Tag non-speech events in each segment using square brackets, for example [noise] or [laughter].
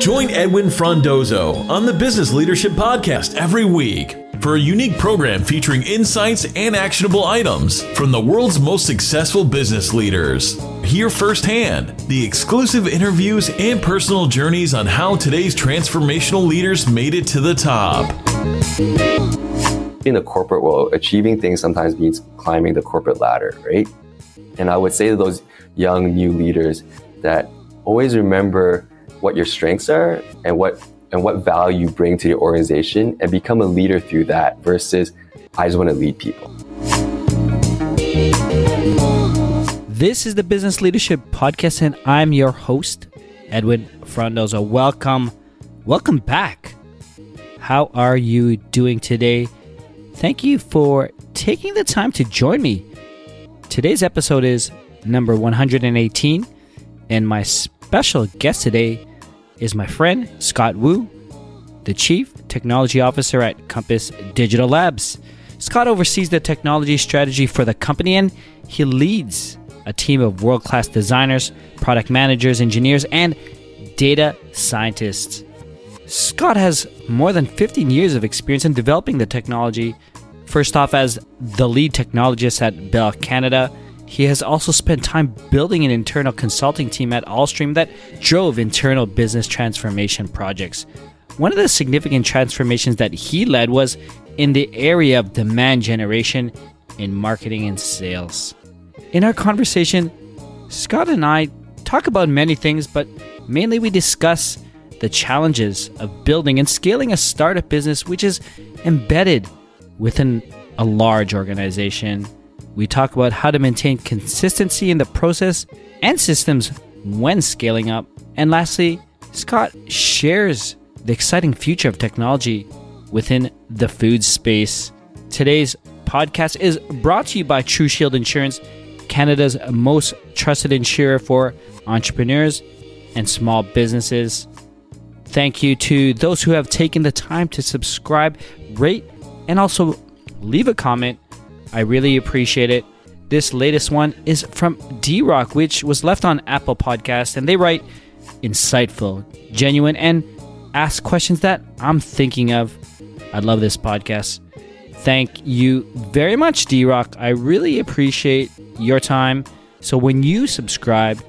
Join Edwin Frondozo on the Business Leadership Podcast every week for a unique program featuring insights and actionable items from the world's most successful business leaders. Hear firsthand the exclusive interviews and personal journeys on how today's transformational leaders made it to the top. In the corporate world, achieving things sometimes means climbing the corporate ladder, right? And I would say to those young new leaders that always remember what your strengths are and what and what value you bring to your organization and become a leader through that versus I just want to lead people. This is the Business Leadership Podcast, and I'm your host, Edwin Frondozo. Welcome, welcome back. How are you doing today? Thank you for taking the time to join me. Today's episode is number 118, and my special guest today is my friend Scott Wu, the Chief Technology Officer at Compass Digital Labs. Scott oversees the technology strategy for the company and he leads a team of world class designers, product managers, engineers, and data scientists. Scott has more than 15 years of experience in developing the technology. First off, as the lead technologist at Bell Canada, he has also spent time building an internal consulting team at Allstream that drove internal business transformation projects. One of the significant transformations that he led was in the area of demand generation in marketing and sales. In our conversation, Scott and I talk about many things, but mainly we discuss the challenges of building and scaling a startup business which is embedded within a large organization we talk about how to maintain consistency in the process and systems when scaling up. And lastly, Scott shares the exciting future of technology within the food space. Today's podcast is brought to you by True Shield Insurance, Canada's most trusted insurer for entrepreneurs and small businesses. Thank you to those who have taken the time to subscribe, rate, and also leave a comment I really appreciate it. This latest one is from D Rock, which was left on Apple Podcast, and they write insightful, genuine, and ask questions that I'm thinking of. I love this podcast. Thank you very much, D Rock. I really appreciate your time. So when you subscribe,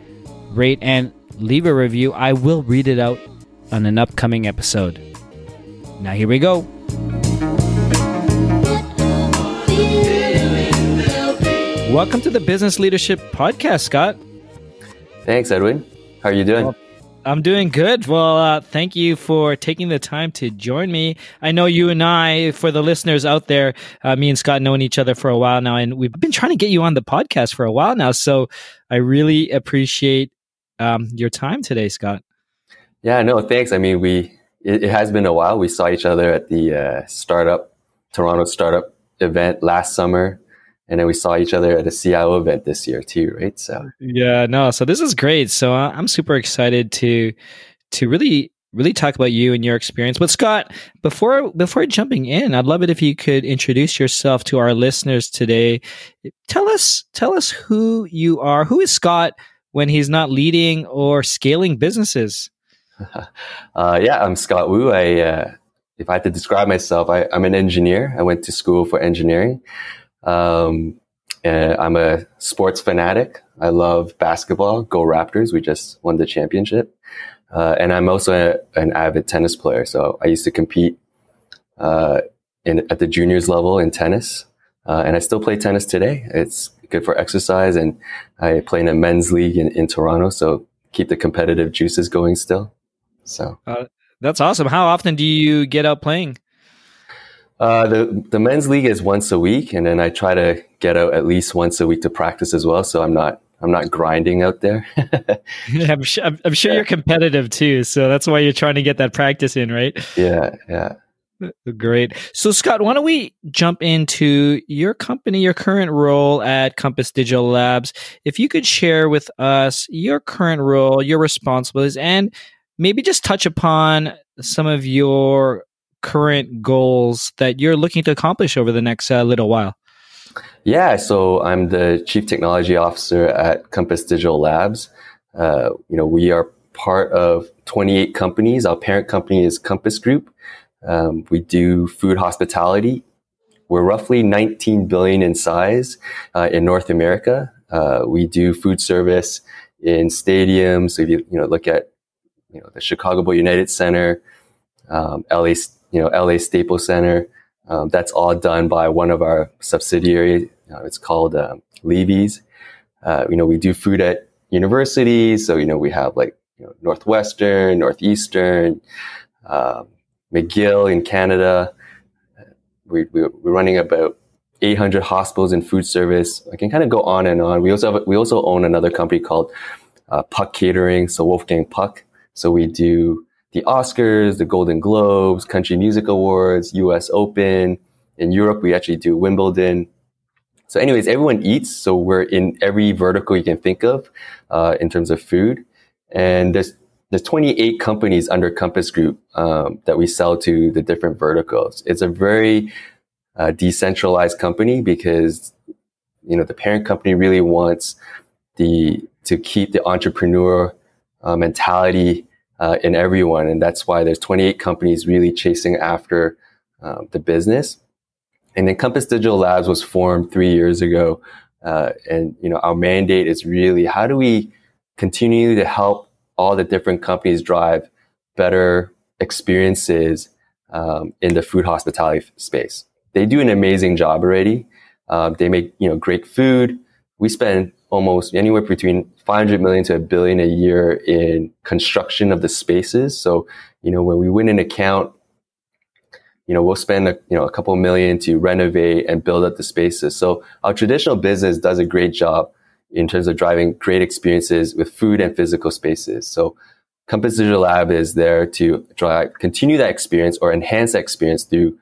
rate, and leave a review, I will read it out on an upcoming episode. Now, here we go. Welcome to the Business Leadership Podcast, Scott. Thanks, Edwin. How are you doing? Well, I'm doing good. Well, uh, thank you for taking the time to join me. I know you and I, for the listeners out there, uh, me and Scott known each other for a while now, and we've been trying to get you on the podcast for a while now. So I really appreciate um, your time today, Scott. Yeah, no, thanks. I mean, we it, it has been a while. We saw each other at the uh, startup Toronto startup event last summer and then we saw each other at a CIO event this year too, right? So yeah, no, so this is great. So uh, I'm super excited to to really really talk about you and your experience. But Scott, before before jumping in, I'd love it if you could introduce yourself to our listeners today. Tell us tell us who you are. Who is Scott when he's not leading or scaling businesses? [laughs] uh, yeah, I'm Scott Wu. I uh, if I had to describe myself, I, I'm an engineer. I went to school for engineering. Um, I'm a sports fanatic. I love basketball. Go Raptors! We just won the championship. Uh, and I'm also a, an avid tennis player. So I used to compete uh, in, at the juniors level in tennis, uh, and I still play tennis today. It's good for exercise, and I play in a men's league in, in Toronto, so keep the competitive juices going still. So uh, that's awesome. How often do you get out playing? Uh, the the men's league is once a week, and then I try to get out at least once a week to practice as well. So I'm not I'm not grinding out there. [laughs] I'm, sure, I'm sure you're competitive too, so that's why you're trying to get that practice in, right? Yeah, yeah. Great. So, Scott, why don't we jump into your company, your current role at Compass Digital Labs? If you could share with us your current role, your responsibilities, and maybe just touch upon some of your current goals that you're looking to accomplish over the next uh, little while? Yeah, so I'm the chief technology officer at Compass Digital Labs. Uh, you know, we are part of 28 companies. Our parent company is Compass Group. Um, we do food hospitality. We're roughly 19 billion in size uh, in North America. Uh, we do food service in stadiums. So if you you know look at you know the Chicago Bull United Center, um, LA you know LA Staples Center, um, that's all done by one of our subsidiaries. Uh, it's called um, Levy's. Uh, you know we do food at universities. So you know we have like you know, Northwestern, Northeastern, um, McGill in Canada. We, we, we're running about 800 hospitals in food service. I can kind of go on and on. We also have, we also own another company called uh, Puck Catering, so Wolfgang Puck. So we do the Oscars, the Golden Globes, Country Music Awards, U.S. Open. In Europe, we actually do Wimbledon. So, anyways, everyone eats. So we're in every vertical you can think of uh, in terms of food. And there's there's 28 companies under Compass Group um, that we sell to the different verticals. It's a very uh, decentralized company because you know the parent company really wants the to keep the entrepreneur uh, mentality uh, in everyone, and that's why there's 28 companies really chasing after um, the business. And then Compass Digital Labs was formed three years ago, uh, and you know our mandate is really how do we continue to help all the different companies drive better experiences um, in the food hospitality space. They do an amazing job already. Um, they make you know great food. We spend almost anywhere between 500 million to a billion a year in construction of the spaces. So you know when we win an account, you know we'll spend a, you know a couple million to renovate and build up the spaces. So our traditional business does a great job in terms of driving great experiences with food and physical spaces. So Compass Digital Lab is there to drive, continue that experience or enhance that experience through,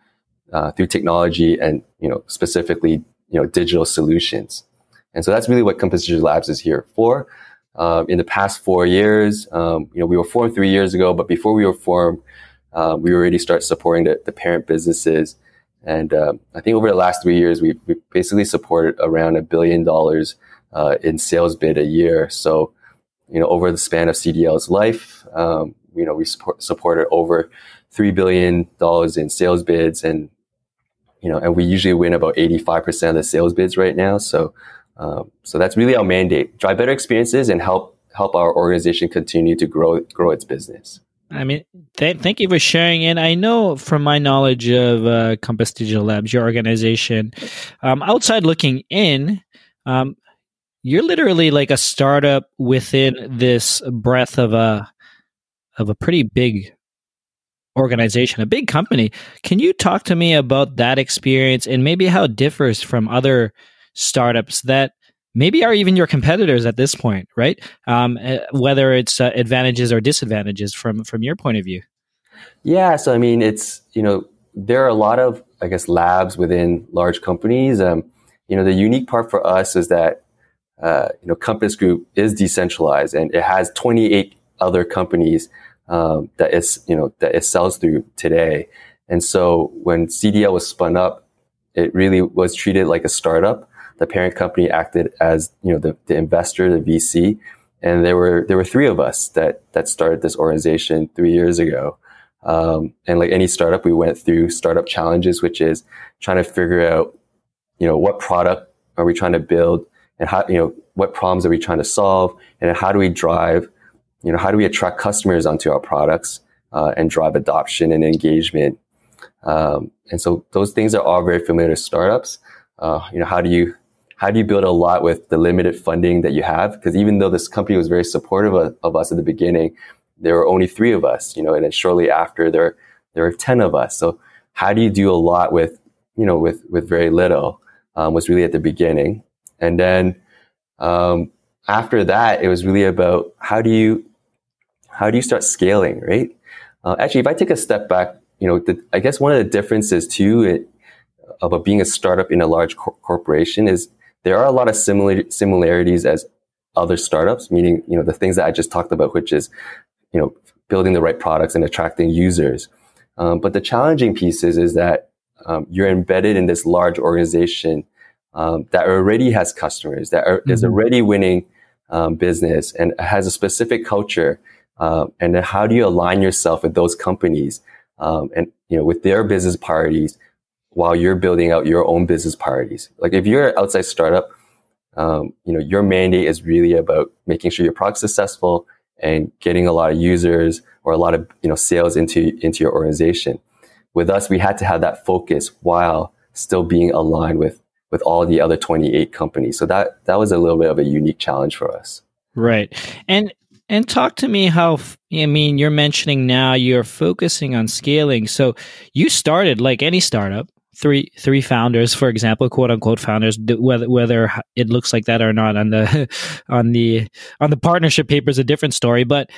uh, through technology and, you know, specifically, you know, digital solutions. And so that's really what Compass Labs is here for. Um, in the past four years, um, you know, we were formed three years ago, but before we were formed, um, we already started supporting the, the parent businesses. And um, I think over the last three years, we've, we've basically supported around a billion dollars uh, in sales bid a year. So, you know, over the span of CDL's life, um, you know, we support, supported over three billion dollars in sales bids, and you know, and we usually win about eighty-five percent of the sales bids right now. So, um, so that's really our mandate: drive better experiences and help help our organization continue to grow grow its business. I mean, th- thank you for sharing. And I know from my knowledge of uh, Compass Digital Labs, your organization, um, outside looking in, um, you're literally like a startup within this breadth of a of a pretty big organization, a big company. Can you talk to me about that experience and maybe how it differs from other startups that maybe are even your competitors at this point, right? Um, eh, whether it's uh, advantages or disadvantages from from your point of view. Yeah, so I mean, it's you know there are a lot of I guess labs within large companies. Um, you know, the unique part for us is that uh, you know, Compass Group is decentralized and it has 28 other companies um, that is, you know, that it sells through today. And so when CDL was spun up, it really was treated like a startup. The parent company acted as, you know, the, the investor, the VC. And there were, there were three of us that, that started this organization three years ago. Um, and like any startup, we went through startup challenges, which is trying to figure out, you know, what product are we trying to build? and how, you know, what problems are we trying to solve and how do we drive, you know, how do we attract customers onto our products uh, and drive adoption and engagement. Um, and so those things are all very familiar to startups. Uh, you know, how do you how do you build a lot with the limited funding that you have? Because even though this company was very supportive of, of, us at the beginning, there were only three of us, you know, and then shortly after there there were ten of us. So how do you do a lot with you know with with very little? Um, was really at the beginning. And then um, after that, it was really about how do you how do you start scaling, right? Uh, actually, if I take a step back, you know, the, I guess one of the differences too it, about being a startup in a large cor- corporation is there are a lot of similar similarities as other startups, meaning you know the things that I just talked about, which is you know building the right products and attracting users. Um, but the challenging piece is, is that um, you're embedded in this large organization um, that already has customers, that are, mm-hmm. is already winning um, business and has a specific culture Um, and then how do you align yourself with those companies um, and you know with their business priorities while you're building out your own business priorities? Like if you're an outside startup, um, you know your mandate is really about making sure your product's successful and getting a lot of users or a lot of you know sales into into your organization. With us, we had to have that focus while still being aligned with with all the other 28 companies. So that that was a little bit of a unique challenge for us. Right. And and talk to me how I mean you're mentioning now you're focusing on scaling. So you started like any startup, three three founders, for example, quote unquote founders, whether whether it looks like that or not on the [laughs] on the on the partnership paper is a different story. But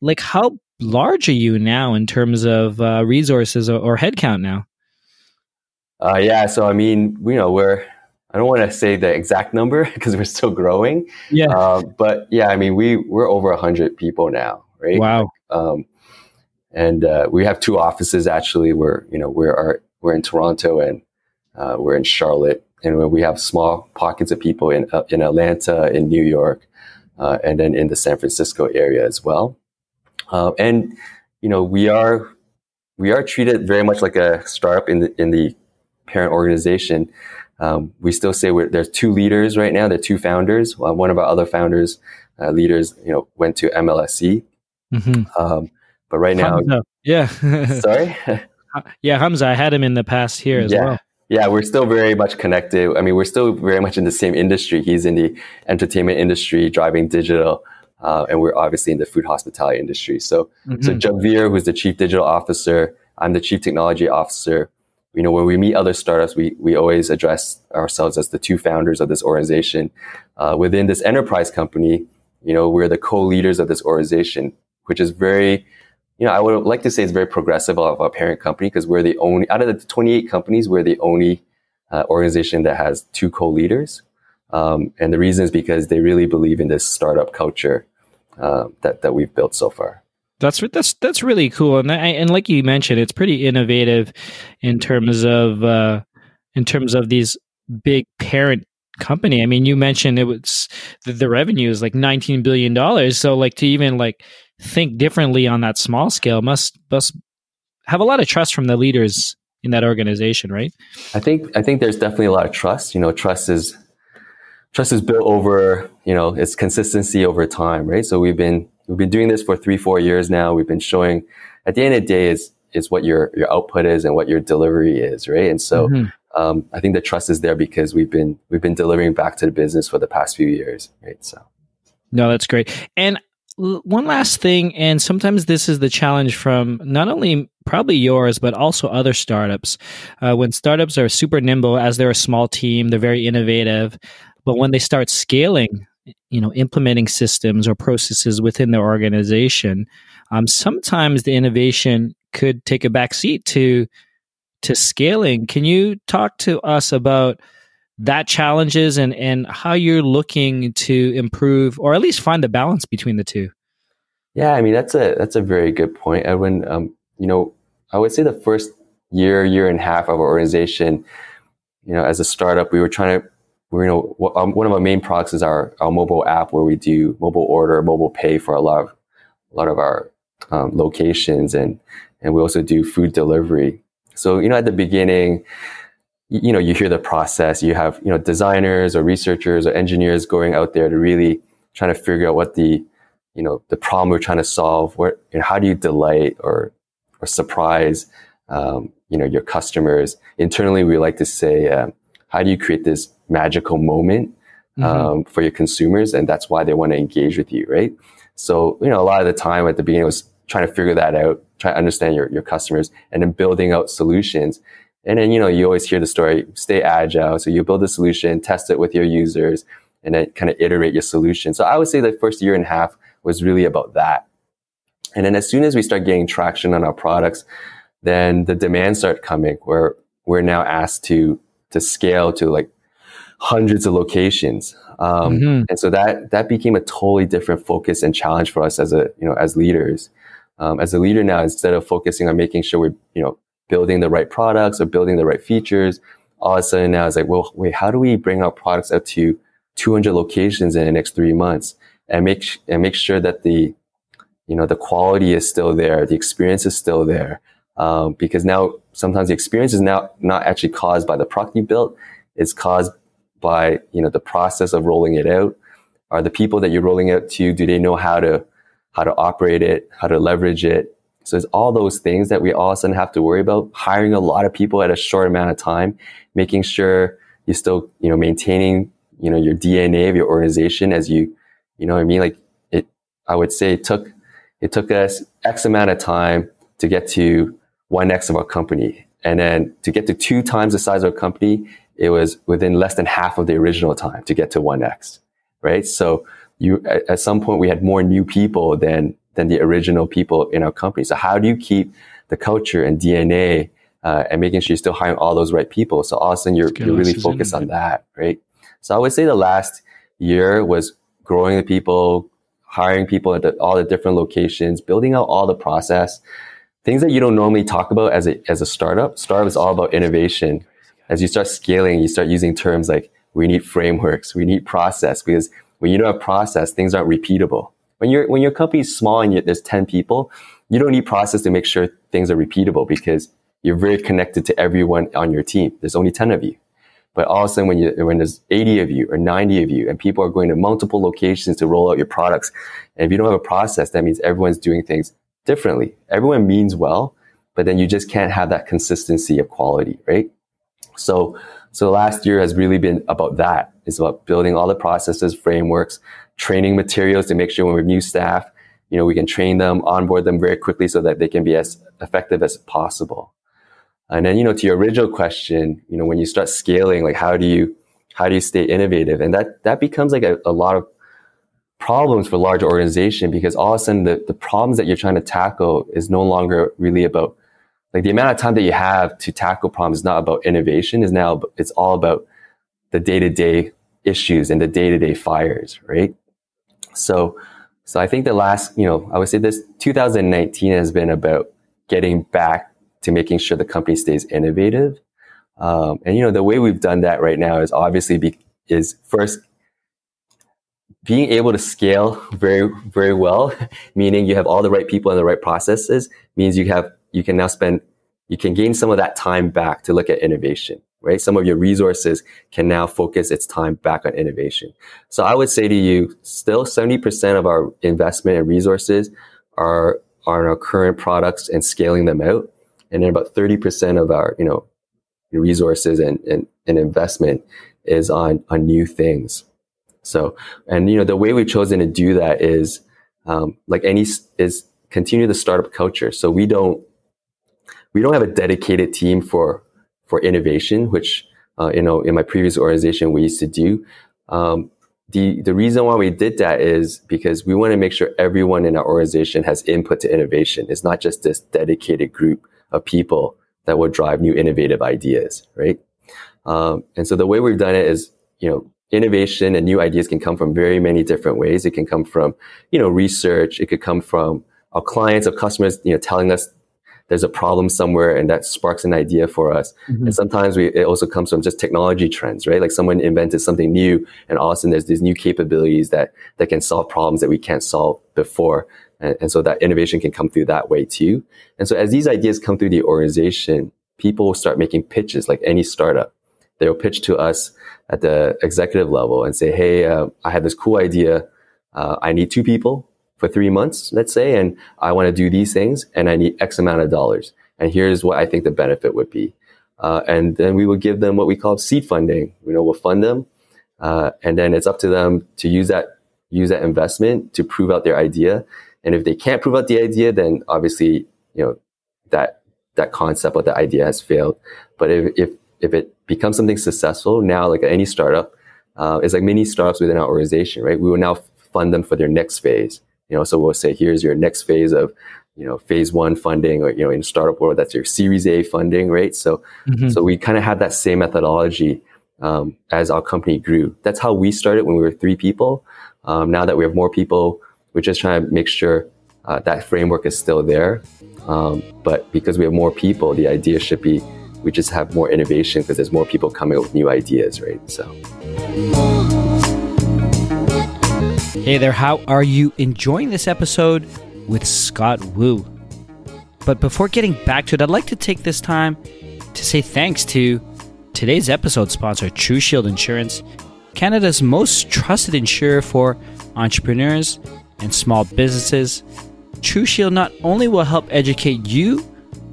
like, how large are you now in terms of uh, resources or, or headcount now? Uh, yeah, so I mean, you know, we're I don't want to say the exact number [laughs] because we're still growing. Yeah. Uh, but yeah, I mean, we we're over hundred people now, right? Wow. Um, and uh, we have two offices actually. We're you know we're our, we're in Toronto and uh, we're in Charlotte, and we have small pockets of people in uh, in Atlanta, in New York, uh, and then in the San Francisco area as well. Uh, and you know we are we are treated very much like a startup in the in the parent organization. Um, we still say there's two leaders right now. There are two founders. Uh, one of our other founders, uh, leaders, you know, went to MLSE. Mm-hmm. Um, but right now, yeah. [laughs] sorry. [laughs] yeah, Hamza. I had him in the past here as yeah. well. Yeah, we're still very much connected. I mean, we're still very much in the same industry. He's in the entertainment industry, driving digital, uh, and we're obviously in the food hospitality industry. So, mm-hmm. so Javier, who's the chief digital officer, I'm the chief technology officer you know, when we meet other startups, we, we always address ourselves as the two founders of this organization. Uh, within this enterprise company, you know, we're the co-leaders of this organization, which is very, you know, I would like to say it's very progressive of our parent company because we're the only, out of the 28 companies, we're the only uh, organization that has two co-leaders. Um, and the reason is because they really believe in this startup culture uh, that, that we've built so far. That's that's that's really cool, and I, and like you mentioned, it's pretty innovative in terms of uh, in terms of these big parent company. I mean, you mentioned it was the, the revenue is like nineteen billion dollars. So, like to even like think differently on that small scale must must have a lot of trust from the leaders in that organization, right? I think I think there's definitely a lot of trust. You know, trust is trust is built over you know its consistency over time, right? So we've been we've been doing this for three, four years now. We've been showing at the end of the day is, is what your, your output is and what your delivery is, right? And so, mm-hmm. um, I think the trust is there because we've been, we've been delivering back to the business for the past few years, right? So. No, that's great. And one last thing, and sometimes this is the challenge from not only probably yours, but also other startups. Uh, when startups are super nimble, as they're a small team, they're very innovative. But when they start scaling, you know implementing systems or processes within their organization um, sometimes the innovation could take a back seat to to scaling can you talk to us about that challenges and and how you're looking to improve or at least find the balance between the two yeah i mean that's a that's a very good point edwin um, you know i would say the first year year and a half of our organization you know as a startup we were trying to we're, you know, um, one of our main products is our, our mobile app where we do mobile order, mobile pay for a lot of, a lot of our um, locations and, and we also do food delivery. So, you know, at the beginning, you, know, you hear the process, you have, you know, designers or researchers or engineers going out there to really trying to figure out what the, you know, the problem we're trying to solve, what, you know, how do you delight or, or surprise, um, you know, your customers. Internally, we like to say, um, how do you create this magical moment mm-hmm. um, for your consumers? And that's why they want to engage with you, right? So, you know, a lot of the time at the beginning was trying to figure that out, try to understand your, your customers and then building out solutions. And then, you know, you always hear the story, stay agile. So you build a solution, test it with your users, and then kind of iterate your solution. So I would say the first year and a half was really about that. And then as soon as we start getting traction on our products, then the demands start coming where we're now asked to to scale to like hundreds of locations. Um, mm-hmm. And so that that became a totally different focus and challenge for us as a you know as leaders. Um, as a leader now, instead of focusing on making sure we're you know building the right products or building the right features, all of a sudden now it's like, well, wait, how do we bring our products up to 200 locations in the next three months and make and make sure that the you know, the quality is still there, the experience is still there. Um, because now sometimes the experience is now not actually caused by the product you built, it's caused by you know the process of rolling it out. Are the people that you're rolling out to do they know how to how to operate it, how to leverage it? So it's all those things that we all of a sudden have to worry about. Hiring a lot of people at a short amount of time, making sure you're still you know maintaining you know your DNA of your organization as you you know what I mean like it. I would say it took it took us X amount of time to get to 1x of our company. And then to get to two times the size of our company, it was within less than half of the original time to get to 1x, right? So you, at some point we had more new people than, than the original people in our company. So how do you keep the culture and DNA, uh, and making sure you're still hiring all those right people? So all of a sudden you're, you're really focused on that, right? So I would say the last year was growing the people, hiring people at the, all the different locations, building out all the process, things that you don't normally talk about as a, as a startup. Startup is all about innovation. As you start scaling, you start using terms like we need frameworks, we need process, because when you don't have process, things aren't repeatable. When your when your company is small and there's 10 people, you don't need process to make sure things are repeatable because you're very connected to everyone on your team. There's only 10 of you. But all of a sudden, when you when there's 80 of you or 90 of you, and people are going to multiple locations to roll out your products, and if you don't have a process, that means everyone's doing things differently. Everyone means well, but then you just can't have that consistency of quality, right? So, so the last year has really been about that. It's about building all the processes, frameworks, training materials to make sure when we have new staff, you know, we can train them, onboard them very quickly so that they can be as effective as possible. And then, you know, to your original question, you know, when you start scaling, like how do you, how do you stay innovative? And that, that becomes like a, a lot of problems for large organization because all of a sudden the, the problems that you're trying to tackle is no longer really about like the amount of time that you have to tackle problems is not about innovation is now it's all about the day-to-day issues and the day-to-day fires right so so i think the last you know i would say this 2019 has been about getting back to making sure the company stays innovative. Um, and you know the way we've done that right now is obviously be, is first being able to scale very, very well, [laughs] meaning you have all the right people and the right processes, means you have, you can now spend, you can gain some of that time back to look at innovation, right? Some of your resources can now focus its time back on innovation. So I would say to you, still 70% of our investment and resources are, are on our current products and scaling them out. And then about 30% of our, you know, resources and, and, and investment is on, on new things. So, and you know, the way we've chosen to do that is, um, like any, is continue the startup culture. So we don't, we don't have a dedicated team for, for innovation, which, uh, you know, in my previous organization, we used to do. Um, the, the reason why we did that is because we want to make sure everyone in our organization has input to innovation. It's not just this dedicated group of people that will drive new innovative ideas, right? Um, and so the way we've done it is, you know, innovation and new ideas can come from very many different ways. It can come from, you know, research. It could come from our clients or customers, you know, telling us there's a problem somewhere and that sparks an idea for us. Mm-hmm. And sometimes we, it also comes from just technology trends, right? Like someone invented something new and all of a sudden there's these new capabilities that, that can solve problems that we can't solve before. And, and so that innovation can come through that way too. And so as these ideas come through the organization, people will start making pitches like any startup. They'll pitch to us at the executive level and say, Hey, uh, I have this cool idea. Uh, I need two people for three months, let's say, and I want to do these things and I need X amount of dollars. And here's what I think the benefit would be. Uh, and then we would give them what we call seed funding. You know, we'll fund them. Uh, and then it's up to them to use that, use that investment to prove out their idea. And if they can't prove out the idea, then obviously, you know, that, that concept or the idea has failed. But if, if, if it becomes something successful, now like any startup, uh, it's like many startups within our organization, right? We will now fund them for their next phase. You know, so we'll say, here's your next phase of, you know, phase one funding, or you know, in startup world, that's your Series A funding, right? So, mm-hmm. so we kind of had that same methodology um, as our company grew. That's how we started when we were three people. Um, now that we have more people, we're just trying to make sure uh, that framework is still there. Um, but because we have more people, the idea should be we just have more innovation because there's more people coming up with new ideas, right? So. Hey there, how are you enjoying this episode? with Scott Wu. But before getting back to it, I'd like to take this time to say thanks to today's episode sponsor, True Shield Insurance, Canada's most trusted insurer for entrepreneurs and small businesses. True Shield not only will help educate you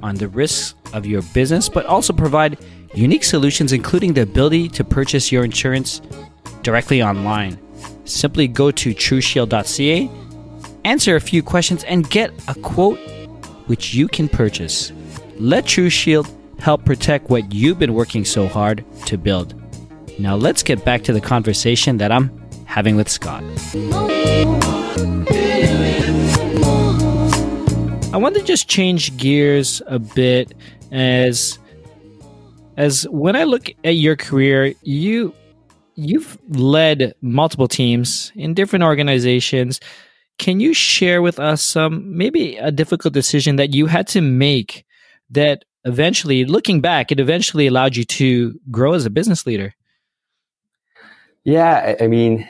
on the risks of your business, but also provide unique solutions, including the ability to purchase your insurance directly online. Simply go to trueshield.ca, answer a few questions, and get a quote which you can purchase. Let True Shield help protect what you've been working so hard to build. Now, let's get back to the conversation that I'm having with Scott. I want to just change gears a bit as as when I look at your career, you you've led multiple teams in different organizations. Can you share with us some maybe a difficult decision that you had to make that eventually, looking back, it eventually allowed you to grow as a business leader? Yeah, I mean,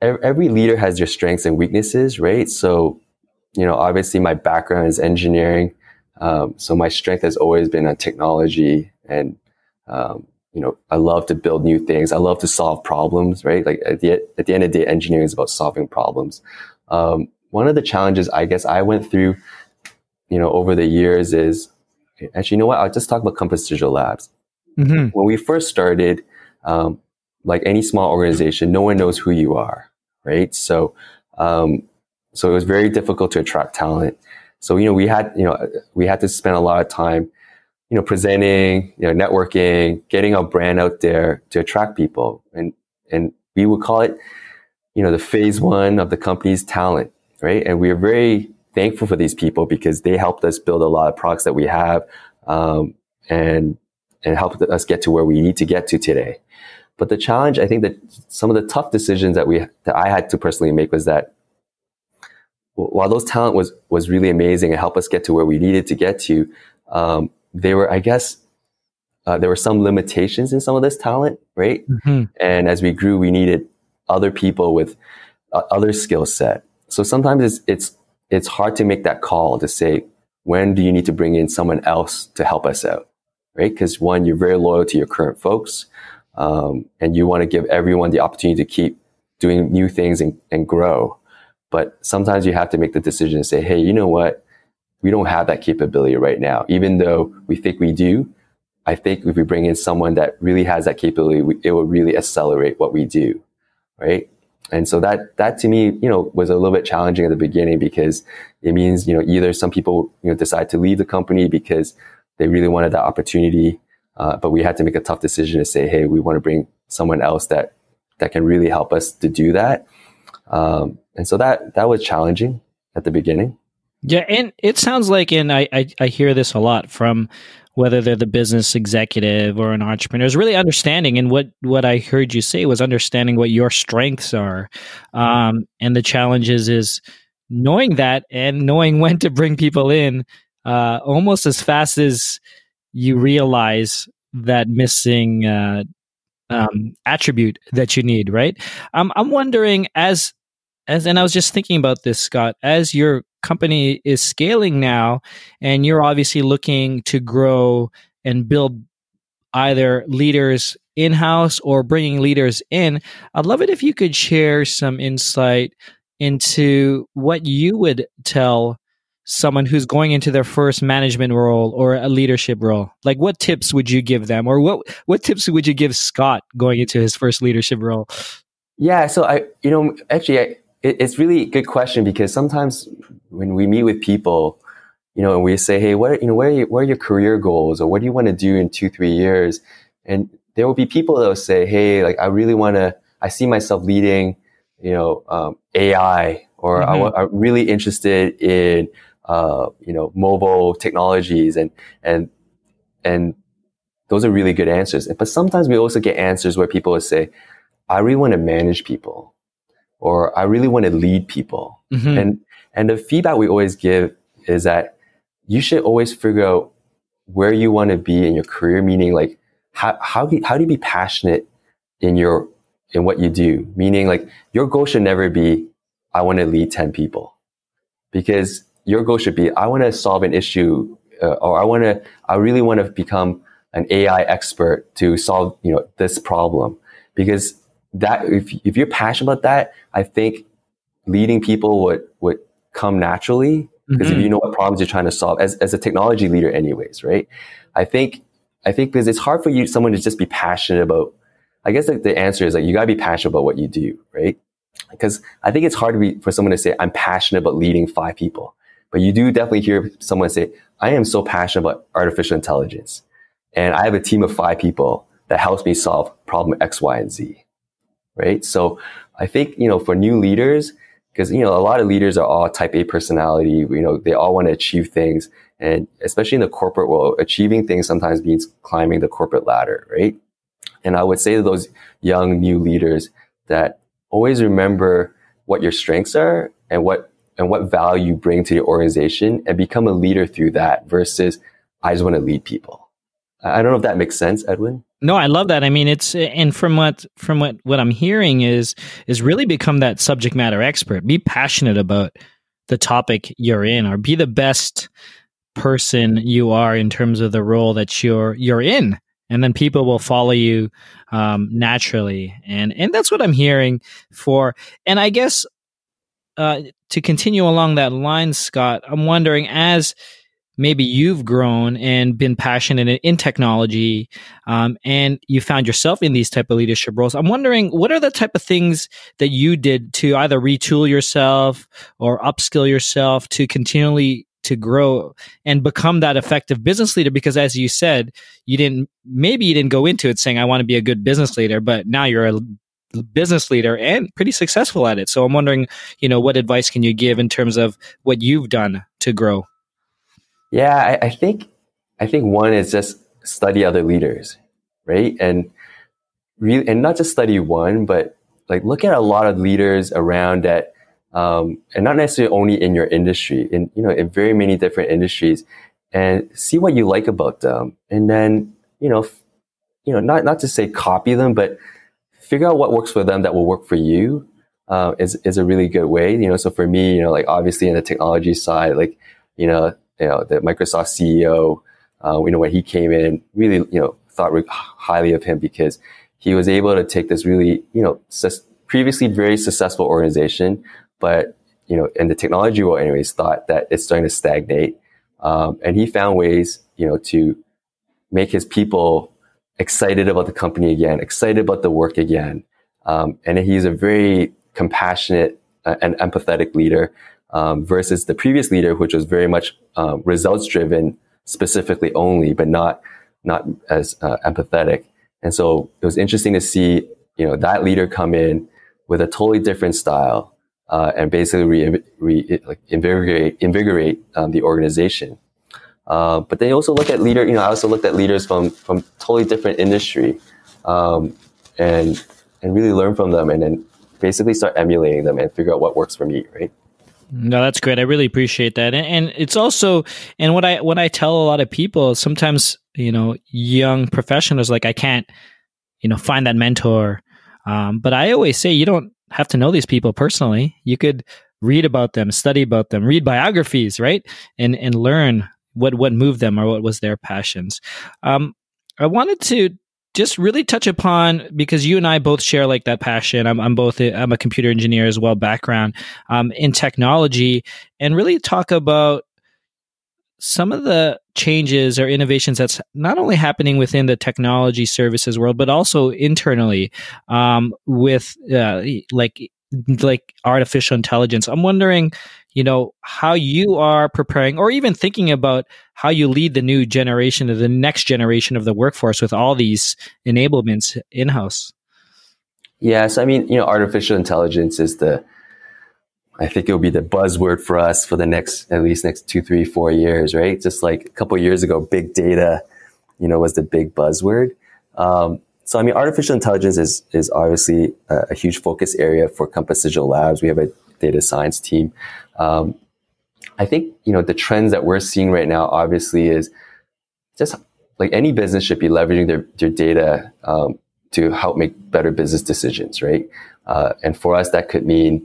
every leader has their strengths and weaknesses, right? So, you know, obviously my background is engineering. Um, so my strength has always been on technology and, um, you know, I love to build new things. I love to solve problems, right? Like at the, at the end of the day, engineering is about solving problems. Um, one of the challenges I guess I went through, you know, over the years is actually, you know what? I'll just talk about Compass Digital Labs. Mm-hmm. When we first started, um, like any small organization, no one knows who you are, right? So, um, so it was very difficult to attract talent. So, you know, we had, you know, we had to spend a lot of time, you know, presenting, you know, networking, getting our brand out there to attract people. And, and we would call it, you know, the phase one of the company's talent, right? And we are very thankful for these people because they helped us build a lot of products that we have, um, and, and helped us get to where we need to get to today. But the challenge, I think that some of the tough decisions that we, that I had to personally make was that while those talent was was really amazing and helped us get to where we needed to get to, um, they were, I guess, uh, there were some limitations in some of this talent, right? Mm-hmm. And as we grew, we needed other people with uh, other skill set. So sometimes it's it's it's hard to make that call to say when do you need to bring in someone else to help us out, right? Because one, you're very loyal to your current folks, um, and you want to give everyone the opportunity to keep doing new things and, and grow. But sometimes you have to make the decision to say, hey, you know what? We don't have that capability right now. Even though we think we do, I think if we bring in someone that really has that capability, we, it will really accelerate what we do. Right. And so that, that to me, you know, was a little bit challenging at the beginning because it means, you know, either some people, you know, decide to leave the company because they really wanted that opportunity. Uh, but we had to make a tough decision to say, hey, we want to bring someone else that, that can really help us to do that. Um, and so that that was challenging at the beginning. Yeah, and it sounds like, and I, I, I hear this a lot from whether they're the business executive or an entrepreneur, is really understanding. And what what I heard you say was understanding what your strengths are, um, and the challenges is knowing that and knowing when to bring people in, uh, almost as fast as you realize that missing uh, um, attribute that you need, right? Um, I'm wondering as as and I was just thinking about this, Scott, as your company is scaling now, and you're obviously looking to grow and build either leaders in house or bringing leaders in. I'd love it if you could share some insight into what you would tell someone who's going into their first management role or a leadership role like what tips would you give them or what what tips would you give scott going into his first leadership role yeah so i you know actually I, it, it's really a good question because sometimes when we meet with people you know and we say hey what are, you know what are, your, what are your career goals or what do you want to do in two three years and there will be people that will say hey like i really want to i see myself leading you know um, ai or mm-hmm. I, i'm really interested in uh, you know, mobile technologies and, and, and those are really good answers. But sometimes we also get answers where people will say, I really want to manage people or I really want to lead people. Mm-hmm. And, and the feedback we always give is that you should always figure out where you want to be in your career, meaning like, how, how, do you, how do you be passionate in your, in what you do? Meaning like your goal should never be, I want to lead 10 people because your goal should be, I want to solve an issue, uh, or I want to, I really want to become an AI expert to solve, you know, this problem. Because that, if, if you're passionate about that, I think leading people would, would come naturally. Because mm-hmm. if you know what problems you're trying to solve as, as a technology leader anyways, right? I think, I think because it's hard for you, someone to just be passionate about, I guess like the answer is like, you gotta be passionate about what you do, right? Because I think it's hard to be, for someone to say, I'm passionate about leading five people. But you do definitely hear someone say, I am so passionate about artificial intelligence. And I have a team of five people that helps me solve problem X, Y, and Z. Right. So I think, you know, for new leaders, because, you know, a lot of leaders are all type A personality, you know, they all want to achieve things. And especially in the corporate world, achieving things sometimes means climbing the corporate ladder, right? And I would say to those young new leaders that always remember what your strengths are and what and what value you bring to your organization and become a leader through that versus I just want to lead people. I don't know if that makes sense, Edwin. No, I love that. I mean, it's and from what from what what I'm hearing is is really become that subject matter expert. Be passionate about the topic you're in, or be the best person you are in terms of the role that you're you're in, and then people will follow you um, naturally. And and that's what I'm hearing for. And I guess uh, to continue along that line, Scott, I'm wondering as maybe you've grown and been passionate in, technology um, and you found yourself in these type of leadership roles. I'm wondering what are the type of things that you did to either retool yourself or upskill yourself to continually to grow and become that effective business leader? Because as you said you didn't maybe you didn't go into it saying i want to be a good business leader but now you're a business leader and pretty successful at it. So i'm wondering you know what advice can you give in terms of what you've done to grow yeah, I, I think I think one is just study other leaders, right? And really, and not just study one, but like look at a lot of leaders around that, um, and not necessarily only in your industry, in you know, in very many different industries, and see what you like about them, and then you know, f- you know, not not to say copy them, but figure out what works for them that will work for you. Uh, is is a really good way, you know. So for me, you know, like obviously in the technology side, like you know, you know, the Microsoft CEO, uh, you know, when he came in, really, you know, thought highly of him because he was able to take this really, you know, previously very successful organization, but, you know, in the technology world anyways, thought that it's starting to stagnate. Um, and he found ways, you know, to make his people excited about the company again, excited about the work again. Um, and he's a very compassionate uh, and empathetic leader um, versus the previous leader, which was very much uh, results driven, specifically only, but not not as uh, empathetic. And so it was interesting to see you know that leader come in with a totally different style uh, and basically re, re, like invigorate invigorate um, the organization. Uh, but they also look at leader. You know, I also looked at leaders from from totally different industry, um, and and really learn from them, and then basically start emulating them and figure out what works for me. Right. No, that's great. I really appreciate that. And, and it's also, and what I, what I tell a lot of people, sometimes, you know, young professionals, like I can't, you know, find that mentor. Um, but I always say you don't have to know these people personally. You could read about them, study about them, read biographies, right? And, and learn what, what moved them or what was their passions. Um, I wanted to just really touch upon because you and I both share like that passion. I'm, I'm both a, I'm a computer engineer as well, background um, in technology, and really talk about some of the changes or innovations that's not only happening within the technology services world, but also internally um, with uh, like like artificial intelligence. I'm wondering, you know, how you are preparing or even thinking about how you lead the new generation of the next generation of the workforce with all these enablements in house. Yes, I mean, you know, artificial intelligence is the I think it will be the buzzword for us for the next at least next two, three, four years, right? Just like a couple years ago, big data, you know, was the big buzzword. Um, so, I mean, artificial intelligence is is obviously a, a, huge focus area for Compass Digital Labs. We have a data science team. Um, I think, you know, the trends that we're seeing right now, obviously, is just like any business should be leveraging their, their data um, to help make better business decisions, right? Uh, and for us, that could mean,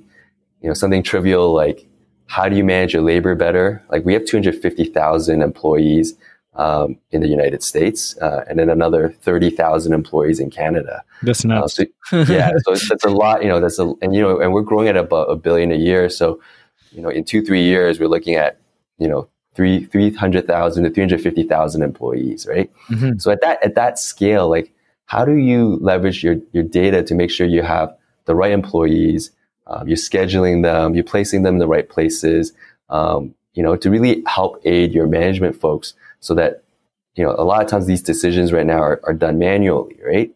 you know, something trivial like how do you manage your labor better? Like we have 250,000 employees um, in the United States, uh, and then another 30,000 employees in Canada. That's uh, nuts. Uh, so, yeah, so that's a lot. You know, that's a and you know, and we're growing at about a billion a year. So, you know, in two three years, we're looking at you know three three hundred thousand to three hundred fifty thousand employees, right? Mm-hmm. So at that at that scale, like how do you leverage your your data to make sure you have the right employees, um, you're scheduling them, you're placing them in the right places, um, you know, to really help aid your management folks so that, you know, a lot of times these decisions right now are, are done manually, right?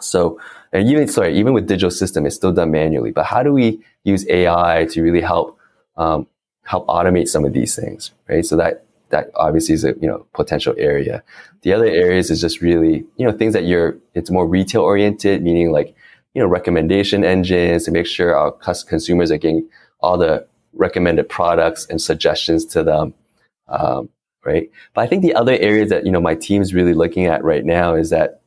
So, and even, sorry, even with digital system, it's still done manually, but how do we use AI to really help, um, help automate some of these things, right? So that, that obviously is a, you know, potential area. The other areas is just really, you know, things that you're, it's more retail oriented, meaning like, you know, recommendation engines to make sure our consumers are getting all the recommended products and suggestions to them. Um, right? But I think the other areas that, you know, my team's really looking at right now is that,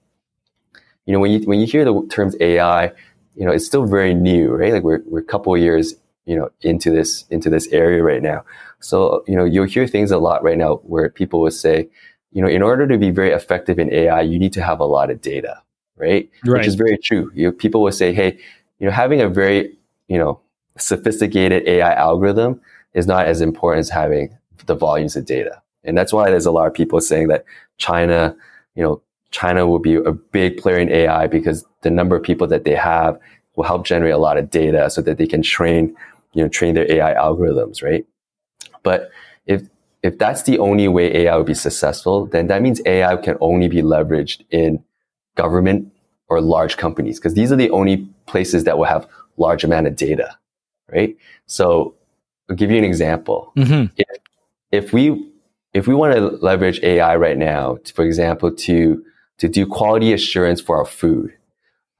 you know, when you, when you hear the terms AI, you know, it's still very new, right? Like we're, we're a couple of years, you know, into this, into this area right now. So, you know, you'll hear things a lot right now where people would say, you know, in order to be very effective in AI, you need to have a lot of data, right? right. Which is very true. You know, people will say, hey, you know, having a very, you know, sophisticated AI algorithm is not as important as having the volumes of data. And that's why there's a lot of people saying that China, you know, China will be a big player in AI because the number of people that they have will help generate a lot of data so that they can train, you know, train their AI algorithms, right? But if if that's the only way AI would be successful, then that means AI can only be leveraged in government or large companies because these are the only places that will have large amount of data, right? So I'll give you an example. Mm-hmm. If, if we if we want to leverage AI right now, for example, to to do quality assurance for our food,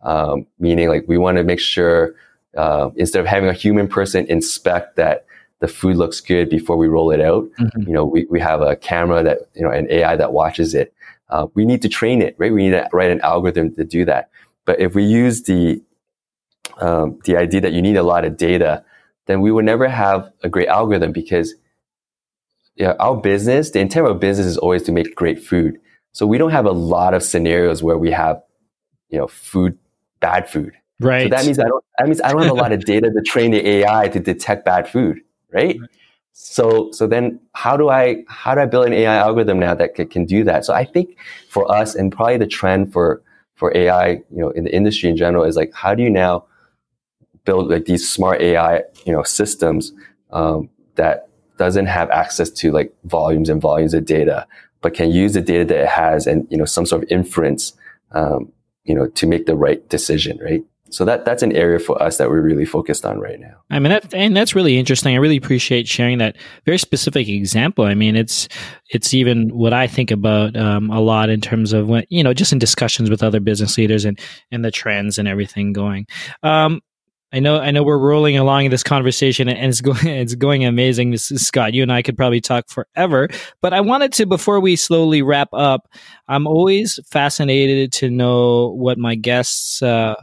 um, meaning like we want to make sure uh, instead of having a human person inspect that the food looks good before we roll it out, mm-hmm. you know, we, we have a camera that you know an AI that watches it. Uh, we need to train it, right? We need to write an algorithm to do that. But if we use the um, the idea that you need a lot of data, then we would never have a great algorithm because yeah, our business, the intent of our business is always to make great food. So we don't have a lot of scenarios where we have, you know, food, bad food. Right. So that means I don't, that means I don't have a lot of data to train the AI to detect bad food. Right. right. So, so then how do I, how do I build an AI algorithm now that can, can do that? So I think for us and probably the trend for, for AI, you know, in the industry in general is like, how do you now build like these smart AI, you know, systems, um, that doesn't have access to like volumes and volumes of data, but can use the data that it has and, you know, some sort of inference, um, you know, to make the right decision, right? So that that's an area for us that we're really focused on right now. I mean, that, and that's really interesting. I really appreciate sharing that very specific example. I mean, it's it's even what I think about um, a lot in terms of when you know just in discussions with other business leaders and and the trends and everything going. Um, I know, I know, we're rolling along in this conversation, and it's going, [laughs] it's going amazing. Scott, you and I could probably talk forever, but I wanted to, before we slowly wrap up, I'm always fascinated to know what my guests uh,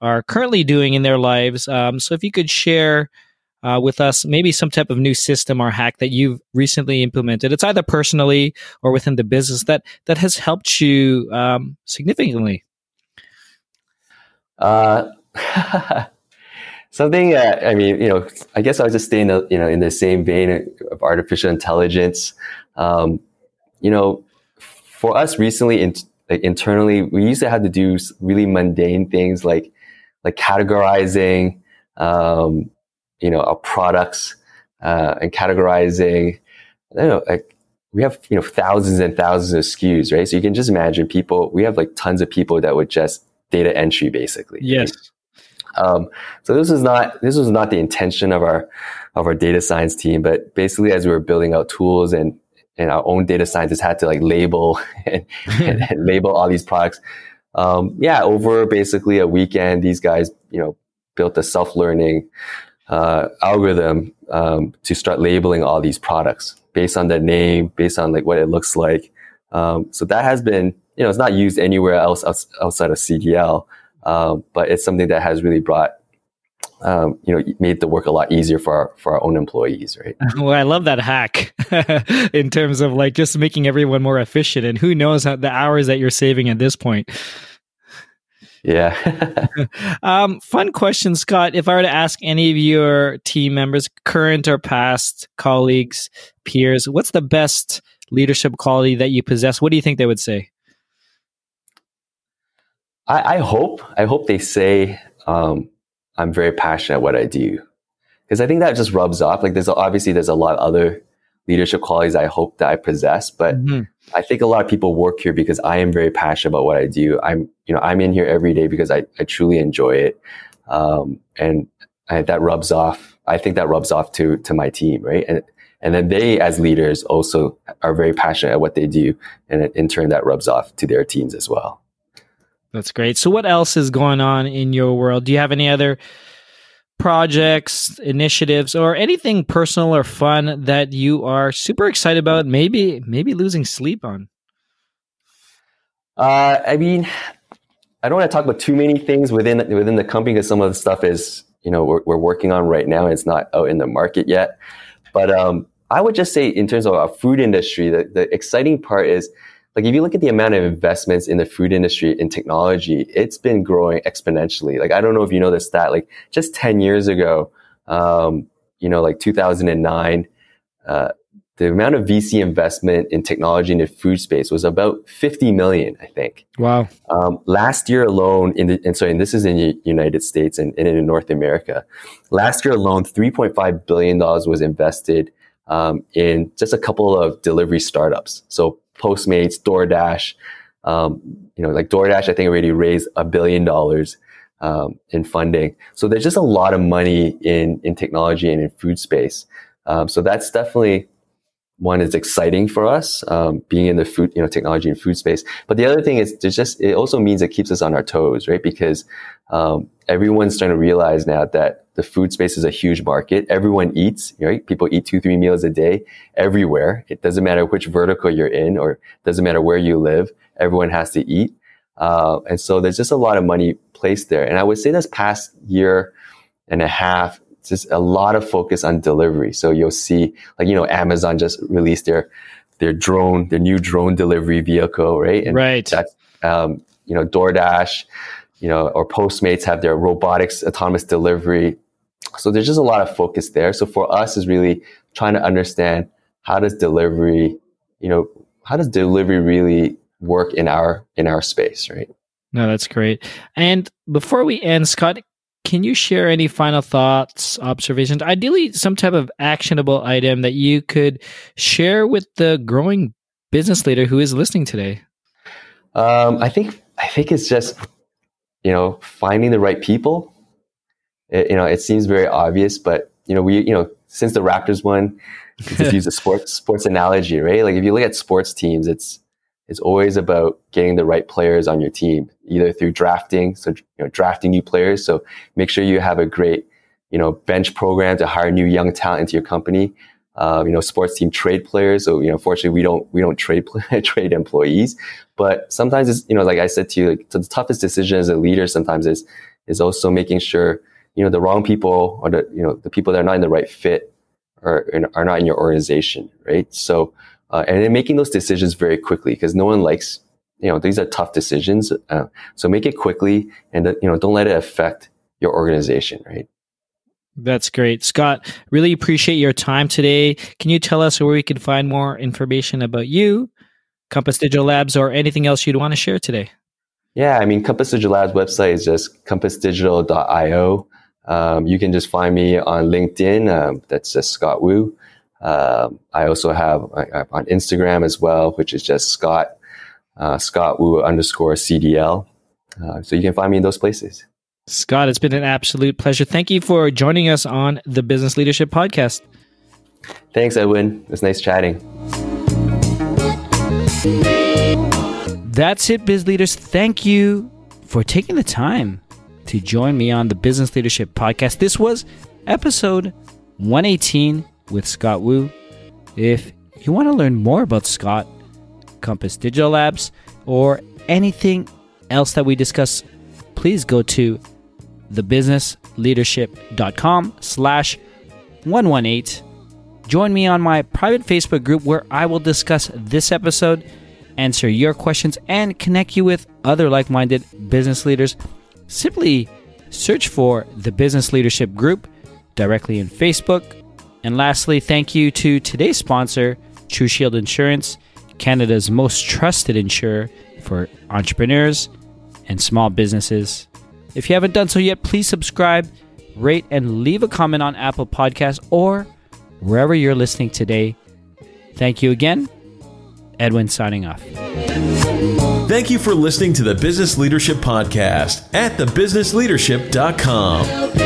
are currently doing in their lives. Um, so, if you could share uh, with us maybe some type of new system or hack that you've recently implemented, it's either personally or within the business that that has helped you um, significantly. Uh. [laughs] Something that, I mean, you know, I guess I'll just stay in the, you know, in the same vein of artificial intelligence. Um, you know, for us recently, in, like internally, we used to have to do really mundane things like, like categorizing, um, you know, our products, uh, and categorizing, I don't know, like, we have, you know, thousands and thousands of SKUs, right? So you can just imagine people, we have like tons of people that would just data entry basically. Yes. Um, so this was not this was not the intention of our of our data science team, but basically as we were building out tools and and our own data scientists had to like label [laughs] and, and, and label all these products. Um, yeah, over basically a weekend, these guys you know built a self learning uh, algorithm um, to start labeling all these products based on the name, based on like what it looks like. Um, so that has been you know it's not used anywhere else outside of CDL. Um, but it's something that has really brought um, you know, made the work a lot easier for our, for our own employees, right? [laughs] Well, I love that hack [laughs] in terms of like just making everyone more efficient. And who knows how the hours that you're saving at this point. Yeah. [laughs] um, fun question, Scott. If I were to ask any of your team members, current or past colleagues, peers, what's the best leadership quality that you possess? What do you think they would say? I, I hope, I hope they say, um, I'm very passionate at what I do. Because I think that just rubs off. Like there's obviously there's a lot of other leadership qualities I hope that I possess, but mm-hmm. I think a lot of people work here because I am very passionate about what I do. I'm, you know, I'm in here every day because I, I truly enjoy it. Um, and I, that rubs off. I think that rubs off to, to my team, right? And, and then they as leaders also are very passionate at what they do. And in turn, that rubs off to their teams as well. That's great. So what else is going on in your world? Do you have any other projects, initiatives, or anything personal or fun that you are super excited about, maybe maybe losing sleep on? Uh, I mean, I don't want to talk about too many things within within the company because some of the stuff is you know we're, we're working on right now and it's not out in the market yet. But um, I would just say in terms of our food industry, the, the exciting part is like if you look at the amount of investments in the food industry in technology, it's been growing exponentially. Like I don't know if you know this stat, like just 10 years ago, um, you know, like 2009, uh, the amount of VC investment in technology in the food space was about 50 million, I think. Wow. Um, last year alone, in the, and so, and this is in the United States and, and in North America. Last year alone, $3.5 billion was invested um, in just a couple of delivery startups. So Postmates, DoorDash. Um, you know, like DoorDash, I think already raised a billion dollars um, in funding. So there's just a lot of money in in technology and in food space. Um, so that's definitely one is exciting for us um, being in the food, you know, technology and food space. But the other thing is, just it also means it keeps us on our toes, right? Because um, everyone's starting to realize now that the food space is a huge market. Everyone eats, right? People eat two, three meals a day everywhere. It doesn't matter which vertical you're in or doesn't matter where you live. Everyone has to eat. Uh, and so there's just a lot of money placed there. And I would say this past year and a half, just a lot of focus on delivery. So you'll see, like, you know, Amazon just released their, their drone, their new drone delivery vehicle, right? And right. That's, um, you know, DoorDash, you know, or Postmates have their robotics autonomous delivery. So there's just a lot of focus there. So for us is really trying to understand how does delivery, you know, how does delivery really work in our in our space, right? No, that's great. And before we end, Scott, can you share any final thoughts, observations, ideally some type of actionable item that you could share with the growing business leader who is listening today? Um, I think I think it's just you know finding the right people it, you know, it seems very obvious, but you know, we, you know, since the Raptors won, just [laughs] use a sports sports analogy, right? Like if you look at sports teams, it's it's always about getting the right players on your team, either through drafting, so you know, drafting new players. So make sure you have a great, you know, bench program to hire new young talent into your company. Uh, you know, sports team trade players. So you know, fortunately, we don't we don't trade [laughs] trade employees, but sometimes it's you know, like I said to you, like, so the toughest decision as a leader sometimes is is also making sure you know, the wrong people or the, you know, the people that are not in the right fit are, are not in your organization, right? So, uh, and then making those decisions very quickly because no one likes, you know, these are tough decisions. Uh, so make it quickly and, uh, you know, don't let it affect your organization, right? That's great. Scott, really appreciate your time today. Can you tell us where we can find more information about you, Compass Digital Labs, or anything else you'd want to share today? Yeah, I mean, Compass Digital Labs website is just compassdigital.io. Um, you can just find me on LinkedIn. Um, that's just Scott Wu. Um, I also have uh, on Instagram as well, which is just Scott uh, Scott Wu underscore CDL. Uh, so you can find me in those places. Scott, it's been an absolute pleasure. Thank you for joining us on the Business Leadership Podcast. Thanks, Edwin. It was nice chatting. That's it, biz leaders. Thank you for taking the time to join me on the Business Leadership Podcast. This was episode 118 with Scott Wu. If you want to learn more about Scott, Compass Digital Labs, or anything else that we discuss, please go to thebusinessleadership.com slash 118. Join me on my private Facebook group where I will discuss this episode, answer your questions, and connect you with other like minded business leaders. Simply search for the Business Leadership Group directly in Facebook. And lastly, thank you to today's sponsor, True Shield Insurance, Canada's most trusted insurer for entrepreneurs and small businesses. If you haven't done so yet, please subscribe, rate, and leave a comment on Apple Podcasts or wherever you're listening today. Thank you again. Edwin signing off. Thank you for listening to the Business Leadership Podcast at thebusinessleadership.com.